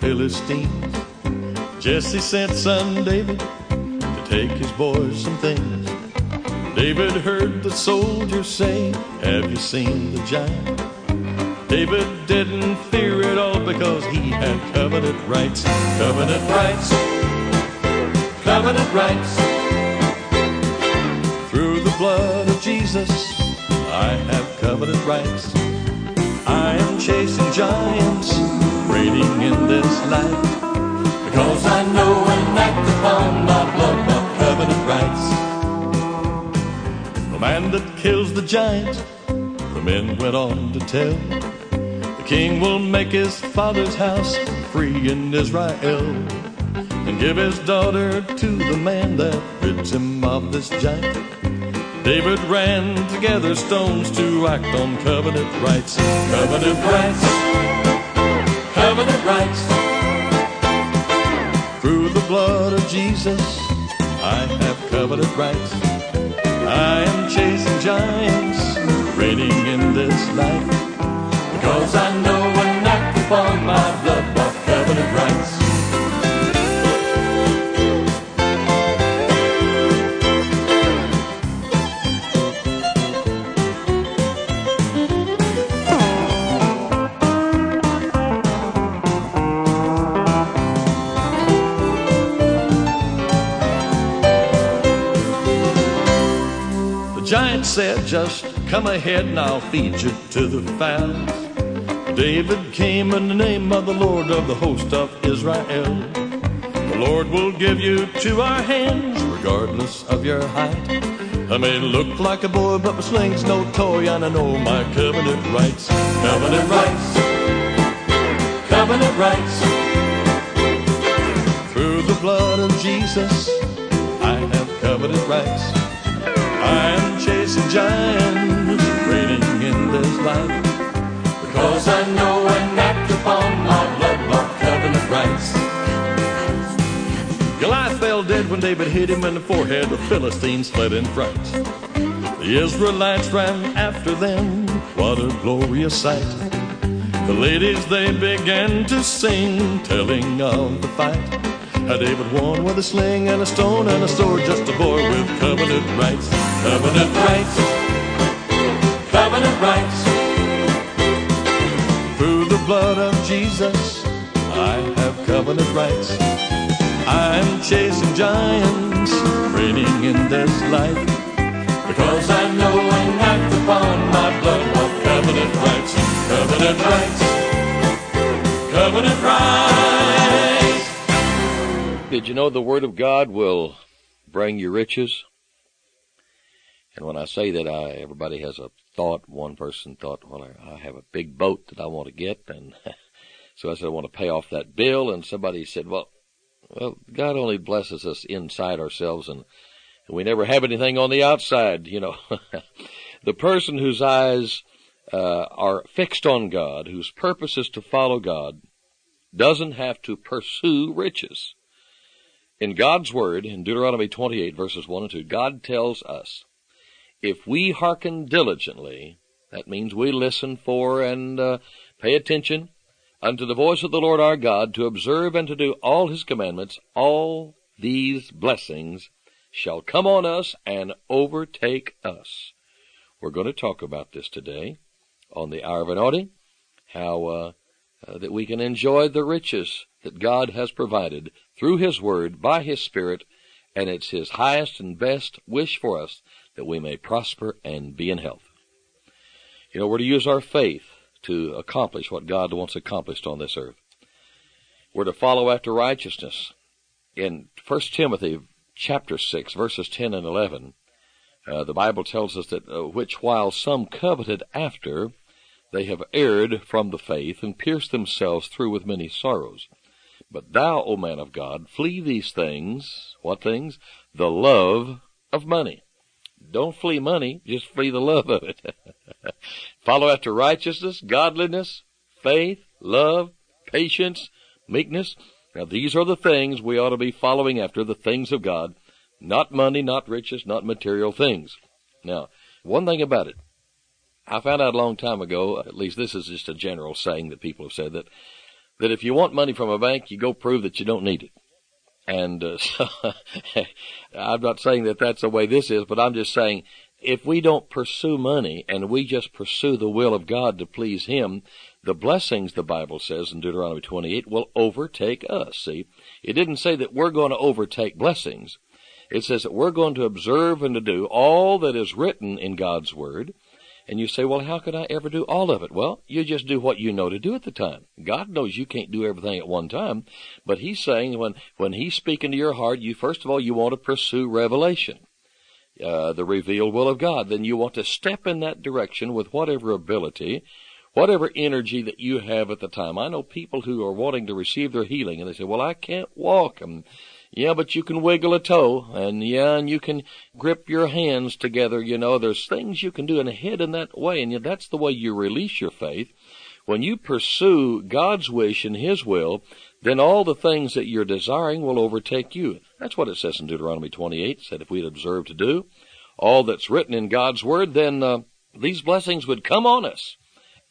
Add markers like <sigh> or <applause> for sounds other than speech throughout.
Philistines. Jesse sent son David to take his boys some things. David heard the soldiers say, Have you seen the giant? David didn't fear it all because he had covenant rights. Covenant rights. Covenant rights. Through the blood of Jesus, I have covenant rights. I am chasing giants reigning in this life. Because I know and act upon my blood my covenant rights. The man that kills the giant, the men went on to tell. The king will make his father's house free in Israel. And give his daughter to the man that rids him of this giant. David ran together stones to act on covenant rights. Covenant rights covenant rights. Through the blood of Jesus, I have covenant rights. I am chasing giants, reigning in this life. Because I know and act upon my blood bought covenant rights. Said, Just come ahead and I'll feed you to the fowls. David came in the name of the Lord of the host of Israel. The Lord will give you to our hands, regardless of your height. I may look like a boy, but my sling's no toy, and I know my covenant rights. Covenant rights. Covenant rights. Through the blood of Jesus, I have covenant rights. I am chasing giants, reigning in this life. Because I know and act upon my blood-bought covenant rights. Goliath fell dead when David hit him in the forehead. The Philistines fled in fright. The Israelites ran after them. What a glorious sight. The ladies, they began to sing, telling of the fight. How David won with a sling and a stone and a sword, just a boy with covenant rights. Covenant rights. Covenant rights. Through the blood of Jesus, I have covenant rights. I'm chasing giants, reigning in this life. Because I know and act upon my blood of covenant rights. Covenant rights. Covenant rights. Did you know the Word of God will bring you riches? And when I say that, I, everybody has a thought. One person thought, well, I have a big boat that I want to get. And <laughs> so I said, I want to pay off that bill. And somebody said, well, well, God only blesses us inside ourselves and, we never have anything on the outside, you know. <laughs> the person whose eyes uh, are fixed on God, whose purpose is to follow God, doesn't have to pursue riches. In God's Word, in Deuteronomy 28 verses 1 and 2, God tells us, if we hearken diligently, that means we listen for and uh, pay attention unto the voice of the Lord our God to observe and to do all his commandments, all these blessings shall come on us and overtake us. We're going to talk about this today on the Hour of Anointing, how uh, uh, that we can enjoy the riches that God has provided through His Word by His Spirit, and it's His highest and best wish for us that we may prosper and be in health. You know, we're to use our faith to accomplish what God wants accomplished on this earth. We're to follow after righteousness. In 1 Timothy chapter 6 verses 10 and 11, uh, the Bible tells us that uh, which while some coveted after, they have erred from the faith and pierced themselves through with many sorrows. But thou, O man of God, flee these things. What things? The love of money. Don't flee money, just flee the love of it. <laughs> Follow after righteousness, godliness, faith, love, patience, meekness. Now these are the things we ought to be following after, the things of God. Not money, not riches, not material things. Now, one thing about it, I found out a long time ago, at least this is just a general saying that people have said that, that if you want money from a bank, you go prove that you don't need it. And uh, <laughs> so I'm not saying that that's the way this is, but I'm just saying if we don't pursue money and we just pursue the will of God to please Him, the blessings, the Bible says in Deuteronomy 28, will overtake us. See, it didn't say that we're going to overtake blessings. It says that we're going to observe and to do all that is written in God's Word. And you say, well, how could I ever do all of it? Well, you just do what you know to do at the time. God knows you can't do everything at one time, but He's saying when, when He's speaking to your heart, you, first of all, you want to pursue revelation. Uh, the revealed will of God. Then you want to step in that direction with whatever ability, whatever energy that you have at the time. I know people who are wanting to receive their healing and they say, well, I can't walk. And yeah, but you can wiggle a toe, and yeah, and you can grip your hands together. You know, there's things you can do and head in that way, and that's the way you release your faith. When you pursue God's wish and His will, then all the things that you're desiring will overtake you. That's what it says in Deuteronomy 28. It said if we'd observe to do all that's written in God's Word, then uh, these blessings would come on us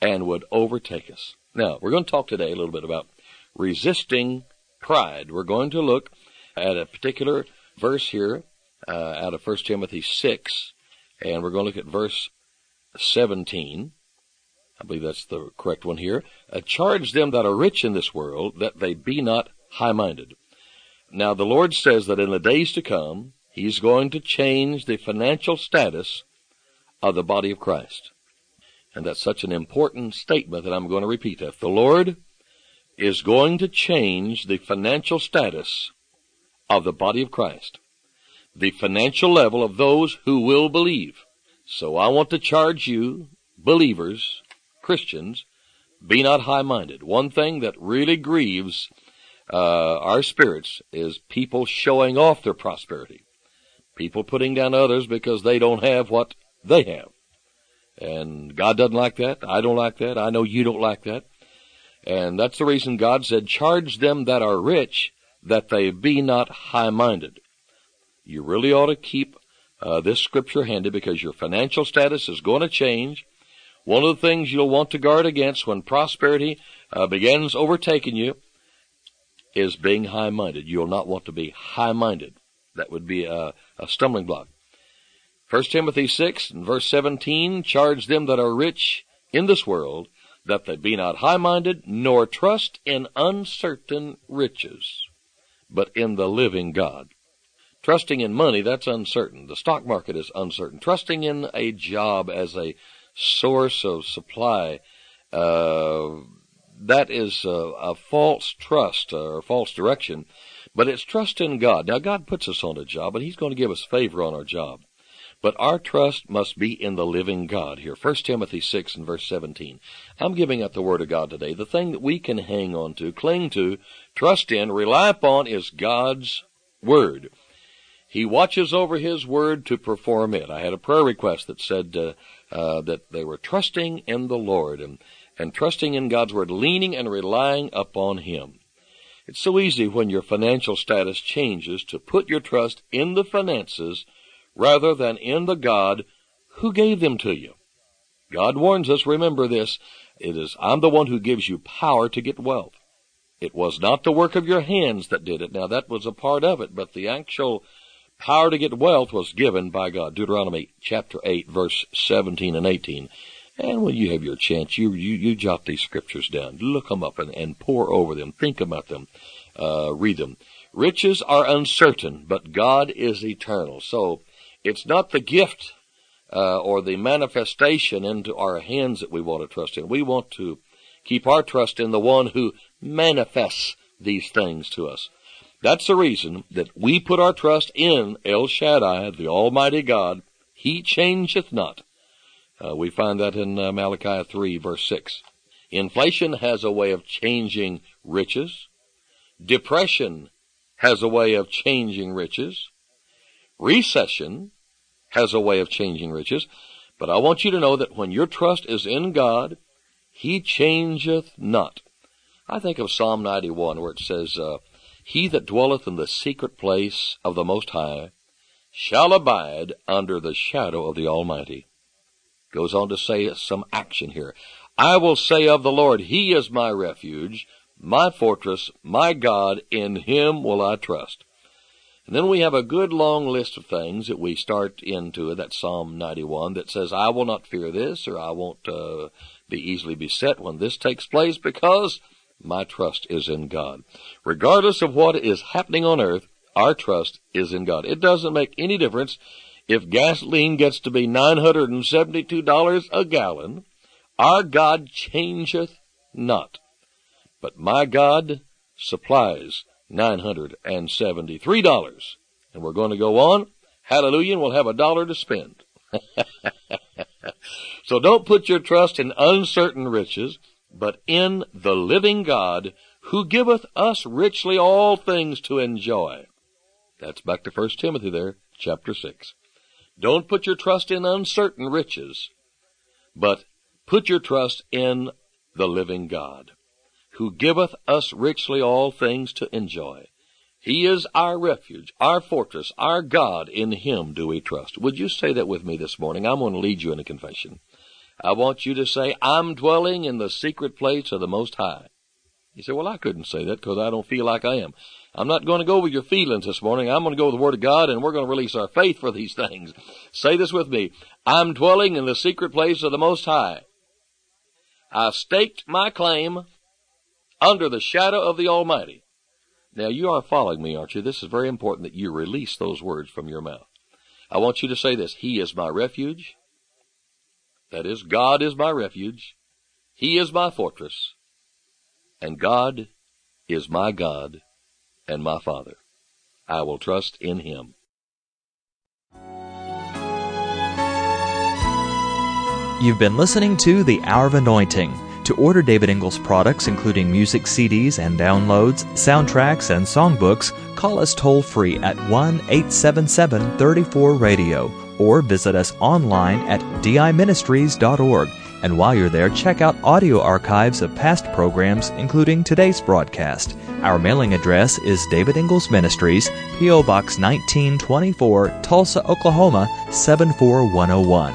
and would overtake us. Now, we're going to talk today a little bit about resisting pride. We're going to look at a particular verse here uh, out of 1 Timothy 6, and we're going to look at verse 17. I believe that's the correct one here. Uh, charge them that are rich in this world that they be not high-minded. Now the Lord says that in the days to come, He's going to change the financial status of the body of Christ. And that's such an important statement that I'm going to repeat that. The Lord is going to change the financial status of the body of Christ, the financial level of those who will believe. So I want to charge you, believers, Christians, be not high-minded. One thing that really grieves uh, our spirits is people showing off their prosperity. People putting down others because they don't have what they have. And God doesn't like that. I don't like that. I know you don't like that. And that's the reason God said, charge them that are rich that they be not high-minded. You really ought to keep uh, this scripture handy because your financial status is going to change. One of the things you'll want to guard against when prosperity uh, begins overtaking you is being high-minded. You'll not want to be high-minded. That would be a, a stumbling block. 1 Timothy 6 and verse 17, charge them that are rich in this world that they be not high-minded, nor trust in uncertain riches but in the living God. Trusting in money, that's uncertain. The stock market is uncertain. Trusting in a job as a source of supply, uh, that is a, a false trust or false direction, but it's trust in God. Now God puts us on a job and He's going to give us favor on our job. But our trust must be in the living God here. 1 Timothy 6 and verse 17. I'm giving up the Word of God today. The thing that we can hang on to, cling to, trust in, rely upon is God's Word. He watches over His Word to perform it. I had a prayer request that said uh, uh, that they were trusting in the Lord and, and trusting in God's Word, leaning and relying upon Him. It's so easy when your financial status changes to put your trust in the finances rather than in the God who gave them to you. God warns us, remember this, it is, I'm the one who gives you power to get wealth. It was not the work of your hands that did it. Now that was a part of it, but the actual power to get wealth was given by God. Deuteronomy chapter 8 verse 17 and 18. And when you have your chance, you, you, you jot these scriptures down, look them up and, and pour over them, think about them, uh, read them. Riches are uncertain, but God is eternal. So, it's not the gift uh, or the manifestation into our hands that we want to trust in. We want to keep our trust in the one who manifests these things to us. That's the reason that we put our trust in El Shaddai, the Almighty God. He changeth not. Uh, we find that in uh, Malachi 3 verse 6. Inflation has a way of changing riches. Depression has a way of changing riches. Recession has a way of changing riches. But I want you to know that when your trust is in God, He changeth not. I think of Psalm 91 where it says, uh, He that dwelleth in the secret place of the Most High shall abide under the shadow of the Almighty. Goes on to say some action here. I will say of the Lord, He is my refuge, my fortress, my God, in Him will I trust. And then we have a good long list of things that we start into that Psalm 91 that says, I will not fear this, or I won't uh, be easily beset when this takes place because my trust is in God. Regardless of what is happening on earth, our trust is in God. It doesn't make any difference if gasoline gets to be $972 a gallon. Our God changeth not. But my God supplies $973. And we're going to go on. Hallelujah. And we'll have a dollar to spend. <laughs> so don't put your trust in uncertain riches, but in the living God who giveth us richly all things to enjoy. That's back to 1 Timothy there, chapter 6. Don't put your trust in uncertain riches, but put your trust in the living God who giveth us richly all things to enjoy. He is our refuge, our fortress, our God. In Him do we trust. Would you say that with me this morning? I'm going to lead you in a confession. I want you to say, I'm dwelling in the secret place of the Most High. You say, well, I couldn't say that because I don't feel like I am. I'm not going to go with your feelings this morning. I'm going to go with the Word of God and we're going to release our faith for these <laughs> things. Say this with me. I'm dwelling in the secret place of the Most High. I staked my claim under the shadow of the Almighty. Now you are following me, aren't you? This is very important that you release those words from your mouth. I want you to say this. He is my refuge. That is, God is my refuge. He is my fortress. And God is my God and my Father. I will trust in Him. You've been listening to The Hour of Anointing. To order David Ingles products, including music CDs and downloads, soundtracks, and songbooks, call us toll free at 1 877 34 Radio or visit us online at diministries.org. And while you're there, check out audio archives of past programs, including today's broadcast. Our mailing address is David Ingles Ministries, P.O. Box 1924, Tulsa, Oklahoma 74101.